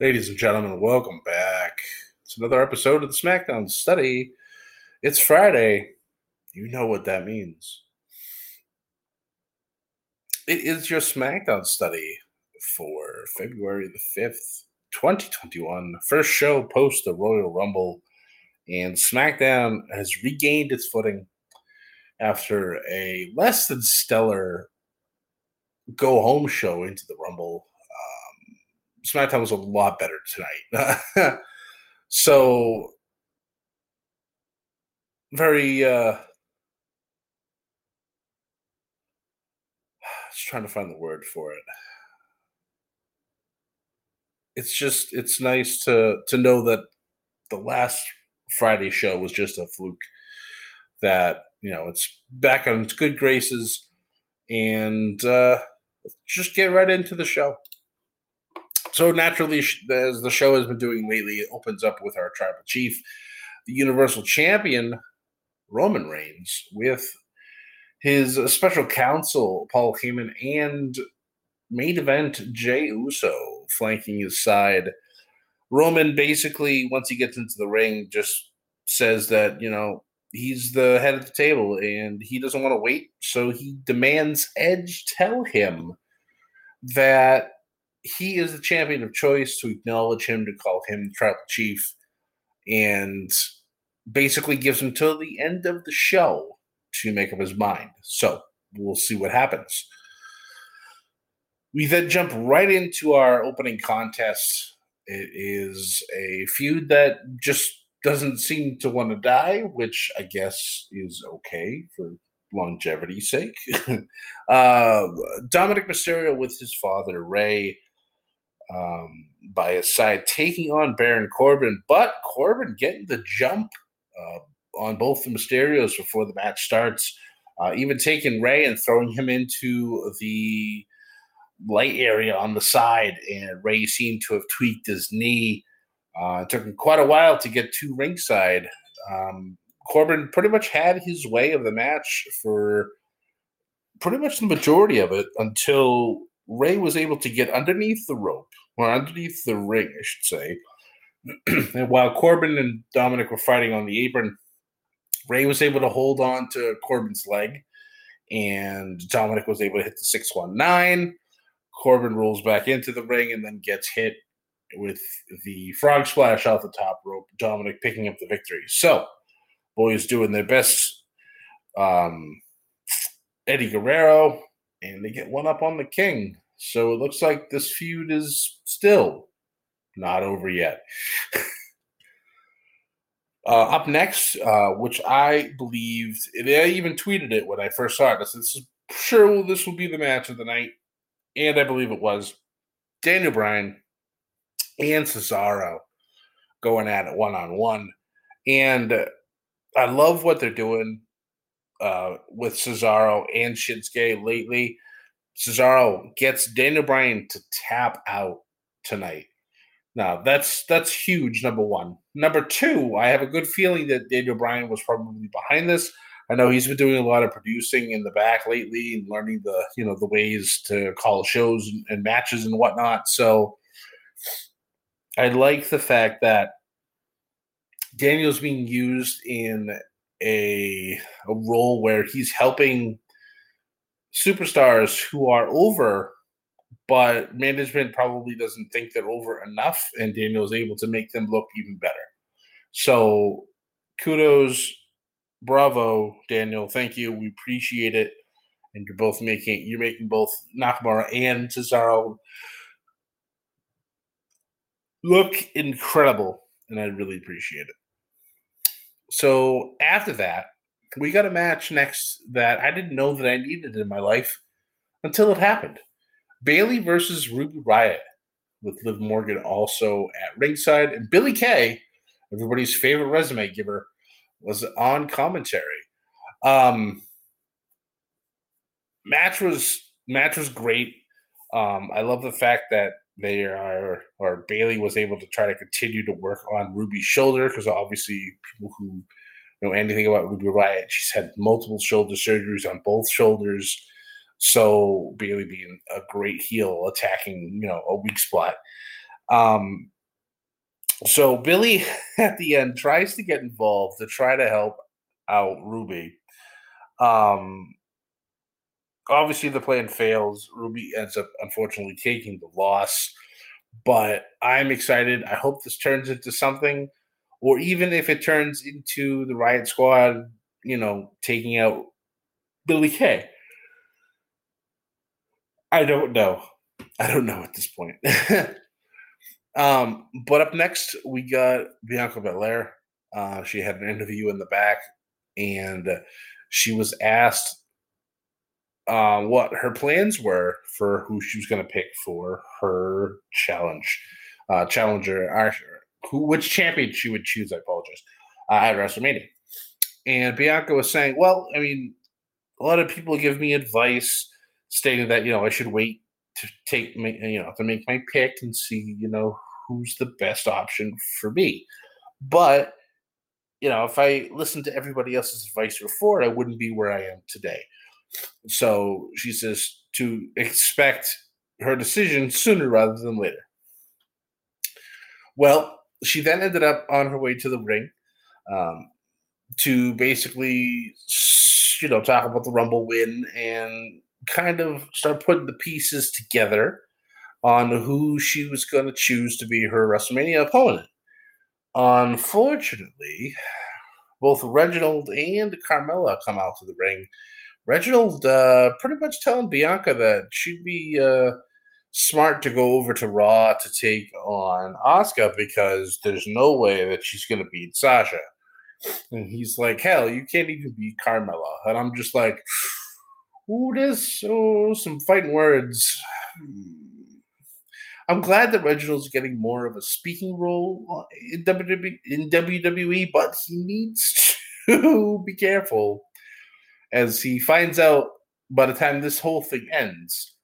Ladies and gentlemen, welcome back. It's another episode of the SmackDown Study. It's Friday. You know what that means. It is your SmackDown Study for February the 5th, 2021. First show post the Royal Rumble. And SmackDown has regained its footing after a less than stellar go home show into the Rumble SmackDown was a lot better tonight. so very uh just trying to find the word for it. It's just it's nice to to know that the last Friday show was just a fluke. That you know it's back on its good graces, and uh, just get right into the show. So naturally, as the show has been doing lately, it opens up with our tribal chief, the Universal Champion Roman Reigns, with his special counsel Paul Heyman and main event Jey Uso flanking his side. Roman basically, once he gets into the ring, just says that you know he's the head of the table and he doesn't want to wait, so he demands Edge tell him that he is the champion of choice to acknowledge him, to call him tribal chief, and basically gives him till the end of the show to make up his mind. So we'll see what happens. We then jump right into our opening contest. It is a feud that just doesn't seem to want to die, which I guess is okay for longevity's sake. uh, Dominic Mysterio with his father, Rey, um, by his side, taking on Baron Corbin, but Corbin getting the jump uh, on both the Mysterios before the match starts, uh, even taking Rey and throwing him into the light area on the side, and Rey seemed to have tweaked his knee. Uh, it took him quite a while to get to ringside. Um, Corbin pretty much had his way of the match for pretty much the majority of it until Rey was able to get underneath the rope or underneath the ring, I should say. and while Corbin and Dominic were fighting on the apron, Rey was able to hold on to Corbin's leg, and Dominic was able to hit the 619. Corbin rolls back into the ring and then gets hit with the frog splash off the top rope. Dominic picking up the victory. So, boys doing their best. Um, Eddie Guerrero, and they get one up on the King. So it looks like this feud is still not over yet. uh, up next, uh, which I believed, I even tweeted it when I first saw it. I said, this is sure this will be the match of the night. And I believe it was. Daniel Bryan and Cesaro going at it one on one. And I love what they're doing uh, with Cesaro and Shinsuke lately. Cesaro gets Daniel Bryan to tap out tonight. Now that's that's huge. Number one. Number two, I have a good feeling that Daniel Bryan was probably behind this. I know he's been doing a lot of producing in the back lately and learning the you know the ways to call shows and, and matches and whatnot. So I like the fact that Daniel's being used in a, a role where he's helping superstars who are over, but management probably doesn't think they're over enough, and Daniel's able to make them look even better. So kudos, bravo, Daniel. Thank you. We appreciate it. And you're both making you're making both Nakamura and Cesaro look incredible, and I really appreciate it. So after that, we got a match next that I didn't know that I needed in my life until it happened. Bayley versus Ruby Riott with Liv Morgan also at ringside, and Billie Kay, everybody's favorite resume giver, was on commentary. Um, match was match was great. Um, I love the fact that they are or Bayley was able to try to continue to work on Ruby's shoulder because obviously people who know anything about Ruby Riott, she's had multiple shoulder surgeries on both shoulders. So Bayley being a great heel, attacking you know a weak spot. Um, so Billie at the end tries to get involved to try to help out Ruby. Um, obviously the plan fails. Ruby ends up unfortunately taking the loss, but I'm excited. I hope this turns into something, or even if it turns into the Riot Squad, you know, taking out Billie Kay. I don't know. I don't know at this point. um, but up next, we got Bianca Belair. Uh, she had an interview in the back, and she was asked uh, what her plans were for who she was going to pick for her challenge, uh, challenger, who which champion she would choose. I apologize uh, at WrestleMania, and Bianca was saying, "Well, I mean, a lot of people give me advice stating that you know I should wait to take me, you know, to make my pick and see, you know, who's the best option for me, but." You know, if I listened to everybody else's advice before, I wouldn't be where I am today. So she says to expect her decision sooner rather than later. Well, she then ended up on her way to the ring um, to basically, you know, talk about the Rumble win and kind of start putting the pieces together on who she was going to choose to be her WrestleMania opponent. Unfortunately, both Reginald and Carmella come out to the ring Reginald uh, pretty much telling Bianca that she'd be uh, smart to go over to Raw to take on Asuka because there's no way that she's going to beat Sasha. And he's like, hell, you can't even beat Carmella. And I'm just like, ooh, this, oh, some fighting words. I'm glad that Reginald's getting more of a speaking role in WWE, in WWE but he needs to be careful as he finds out by the time this whole thing ends,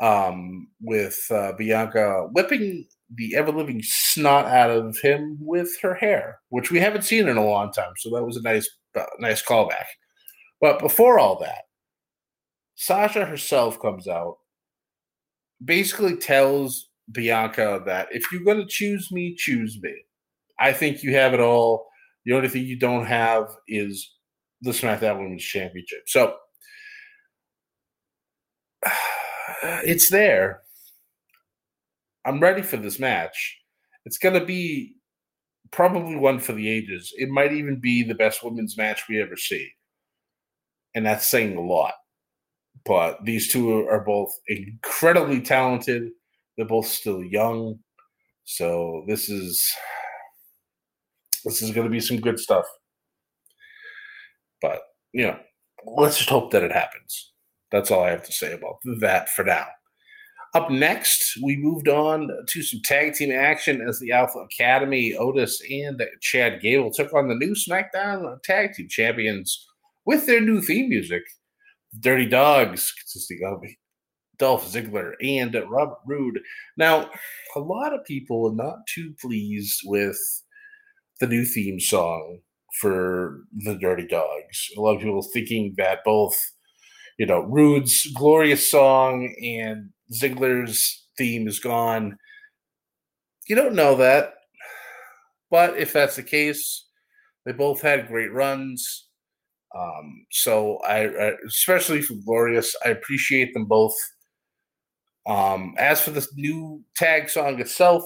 um, with uh, Bianca whipping the ever living snot out of him with her hair, which we haven't seen in a long time. So that was a nice, uh, nice callback. But before all that, Sasha herself comes out, basically tells Bianca that if you're going to choose me, choose me. I think you have it all. The only thing you don't have is the SmackDown Women's Championship. So it's there. I'm ready for this match. It's going to be probably one for the ages. It might even be the best women's match we ever see. And that's saying a lot. But these two are both incredibly talented. They're both still young. So this is this is going to be some good stuff. But, you know, let's just hope that it happens. That's all I have to say about that for now. Up next, we moved on to some tag team action as the Alpha Academy, Otis and Chad Gable took on the new SmackDown Tag Team Champions with their new theme music. Dirty Dogs, consisting of Dolph Ziggler and Robert Roode. Now, a lot of people are not too pleased with the new theme song for the Dirty Dogs. A lot of people thinking that both, you know, Roode's glorious song and Ziggler's theme is gone. You don't know that. But if that's the case, they both had great runs. Um, so I, I, especially for Glorious, I appreciate them both. Um, as for the new tag song itself,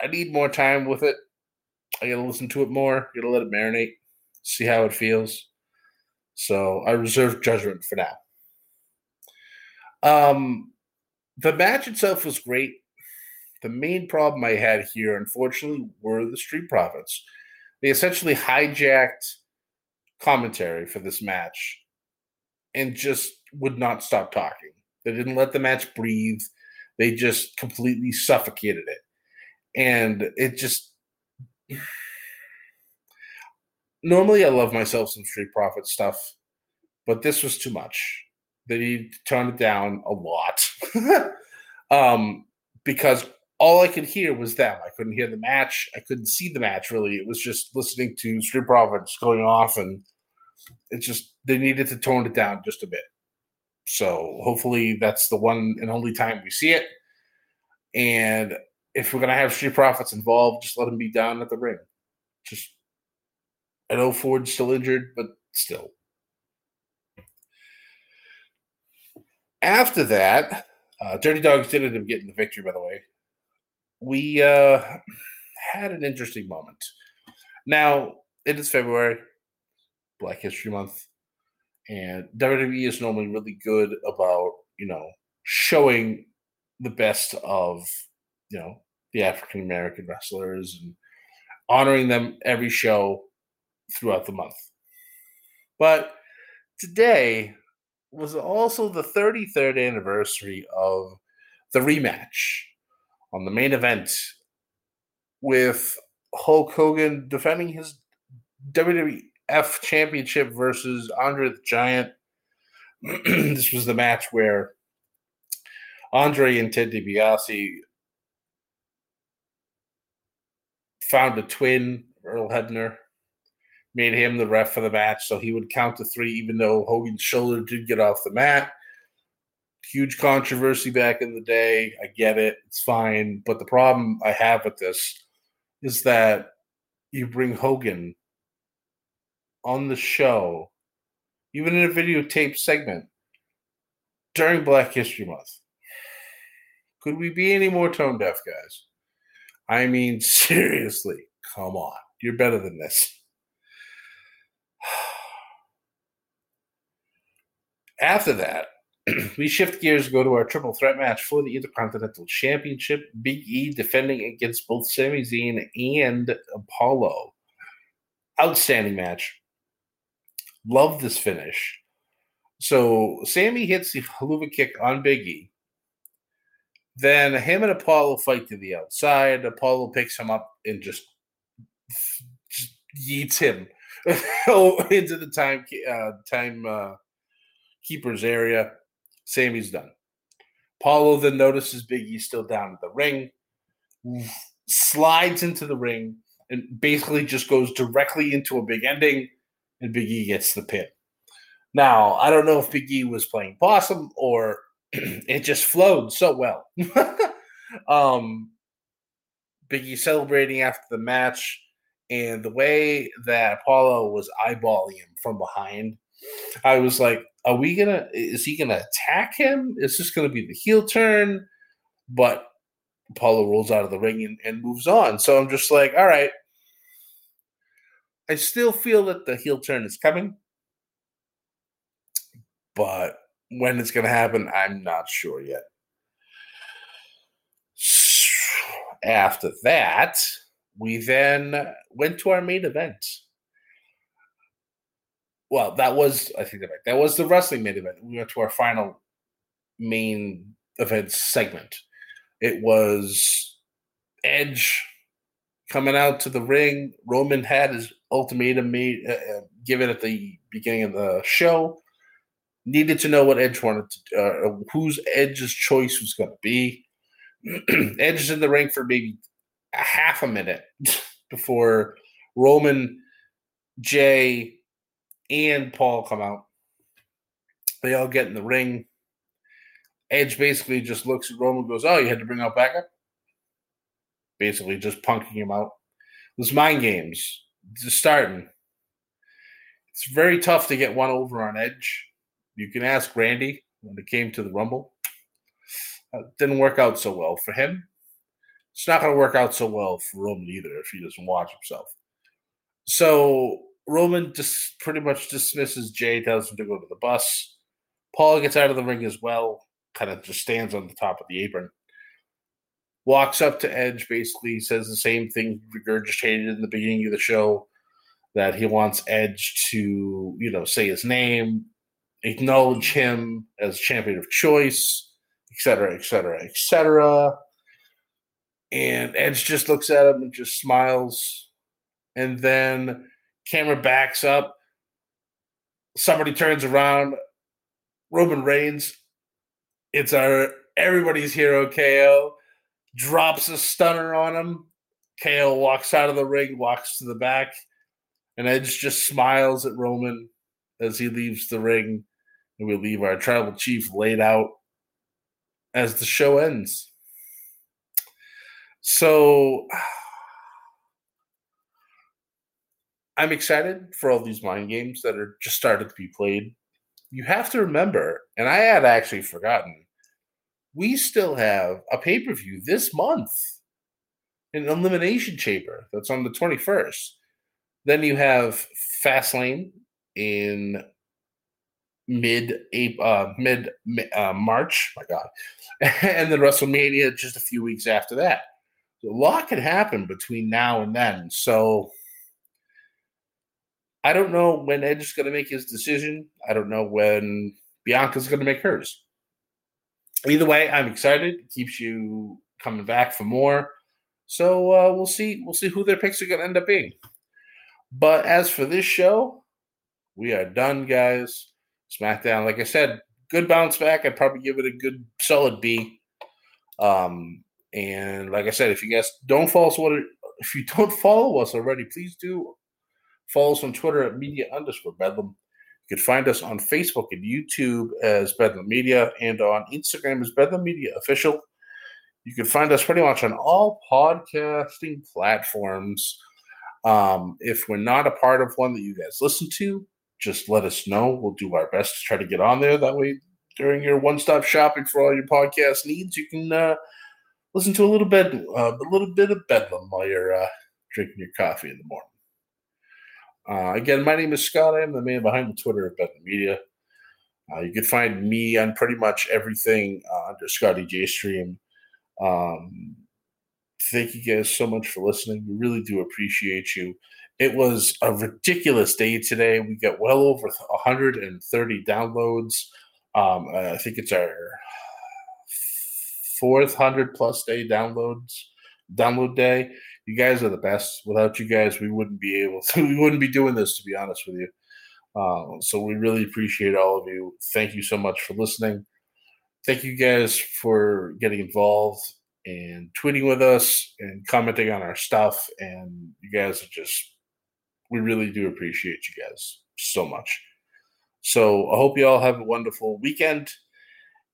I need more time with it. I gotta listen to it more, I gotta let it marinate, see how it feels. So I reserve judgment for now. Um, the match itself was great. The main problem I had here, unfortunately, were the Street Profits. They essentially hijacked commentary for this match and just would not stop talking. They didn't let the match breathe. They just completely suffocated it. And it just normally I love myself some Street Profit stuff, but this was too much. They need to tone it down a lot. um, because all I could hear was them. I couldn't hear the match. I couldn't see the match really. It was just listening to Street Profits going off, and it's just they needed to tone it down just a bit. So hopefully that's the one and only time we see it. And if we're gonna have Street Profits involved, just let them be down at the ring. Just I know Ford's still injured, but still. After that, uh, Dirty Dogs did end up getting the victory, by the way. We uh, had an interesting moment. Now, it is February, Black History Month, and WWE is normally really good about, you know, showing the best of, you know, the African American wrestlers and honoring them every show throughout the month. But today was also the 33rd anniversary of the rematch on the main event with Hulk Hogan defending his WWF Championship versus Andre the Giant. this was the match where Andre and Ted DiBiase found a twin, Earl Hebner, made him the ref for the match, so he would count to three, even though Hogan's shoulder did get off the mat. Huge controversy back in the day. I get it. It's fine. But the problem I have with this is that you bring Hogan on the show, even in a videotape segment, during Black History Month. Could we be any more tone deaf, guys? I mean, seriously, come on. You're better than this. After that, we shift gears go to our triple threat match for the Intercontinental Championship. Big E defending against both Sami Zayn and Apollo. Outstanding match. Love this finish. So Sami hits the Helluva kick on Big E. Then him and Apollo fight to the outside. Apollo picks him up and just, just yeets him into the time uh, time uh, keeper's area. Sami's done. Paulo then notices Big E still down in the ring, slides into the ring, and basically just goes directly into a big ending, and Big E gets the pin. Now, I don't know if Big E was playing possum or it just flowed so well. um, Big E celebrating after the match, and the way that Apollo was eyeballing him from behind, I was like, are we gonna is he gonna attack him? Is this gonna be the heel turn? But Apollo rolls out of the ring and, and moves on. So I'm just like, all right. I still feel that the heel turn is coming. But when it's gonna happen, I'm not sure yet. After that, we then went to our main event well, that was I think that was the wrestling main event. We went to our final main event segment. It was Edge coming out to the ring. Roman had his ultimatum made uh, uh given at the beginning of the show. Needed to know what Edge wanted, to, uh, whose Edge's choice was going to be. Edge is in the ring for maybe a half a minute before Roman, Jey, and Paul come out. They all get in the ring. Edge basically just looks at Roman goes, Oh, you had to bring out backup? Basically just punking him out. those mind games just starting. It's very tough to get one over on Edge. You can ask Randy when it came to the Rumble. Uh, didn't work out so well for him. It's not going to work out so well for Roman either if he doesn't watch himself. So Roman just pretty much dismisses Jey, tells him to go to the bus. Paul gets out of the ring as well, kind of just stands on the top of the apron. Walks up to Edge, basically says the same thing regurgitated in the beginning of the show that he wants Edge to, you know, say his name, acknowledge him as champion of choice, etc., etc., etc. And Edge just looks at him and just smiles. And then camera backs up. Somebody turns around. Roman Reigns. It's our everybody's hero KO. Drops a stunner on him. KO walks out of the ring, walks to the back, and Edge just smiles at Roman as he leaves the ring. And we leave our tribal chief laid out as the show ends. So I'm excited for all these mind games that are just started to be played. You have to remember, and I had actually forgotten, we still have a pay per view this month, an Elimination Chamber that's on the 21st. Then you have Fastlane in mid uh, mid uh, March. My God, and then WrestleMania just a few weeks after that. A lot can happen between now and then. So I don't know when Edge is going to make his decision. I don't know when Bianca's going to make hers. Either way, I'm excited. It keeps you coming back for more. So uh, we'll see. We'll see who their picks are going to end up being. But as for this show, we are done, guys. SmackDown, like I said, good bounce back. I'd probably give it a good solid B. Um, and like I said, if you guys don't follow us, what if you don't follow us already, please do follow us on Twitter at media underscore bedlam. You can find us on Facebook and YouTube as Bedlam Media and on Instagram as Bedlam Media Official. You can find us pretty much on all podcasting platforms. Um, if we're not a part of one that you guys listen to, just let us know. We'll do our best to try to get on there. That way, during your one-stop shopping for all your podcast needs, you can uh, listen to a little bit, uh, a little bit of bedlam while you're uh, drinking your coffee in the morning. Uh, again, my name is Scott. I am the man behind the Twitter of Bedlam Media. Uh, you can find me on pretty much everything uh, under Scotty J Stream. Um, thank you guys so much for listening. We really do appreciate you. It was a ridiculous day today. We got well over 130 downloads. Um, I think it's our fourth hundred plus day downloads download day. You guys are the best. Without you guys, we wouldn't be able to. We wouldn't be doing this, to be honest with you. Uh, so we really appreciate all of you. Thank you so much for listening. Thank you guys for getting involved and tweeting with us and commenting on our stuff. And you guys are just we really do appreciate you guys so much. So I hope you all have a wonderful weekend.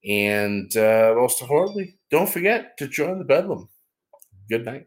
And uh, most importantly, don't forget to join the Bedlam. Good night.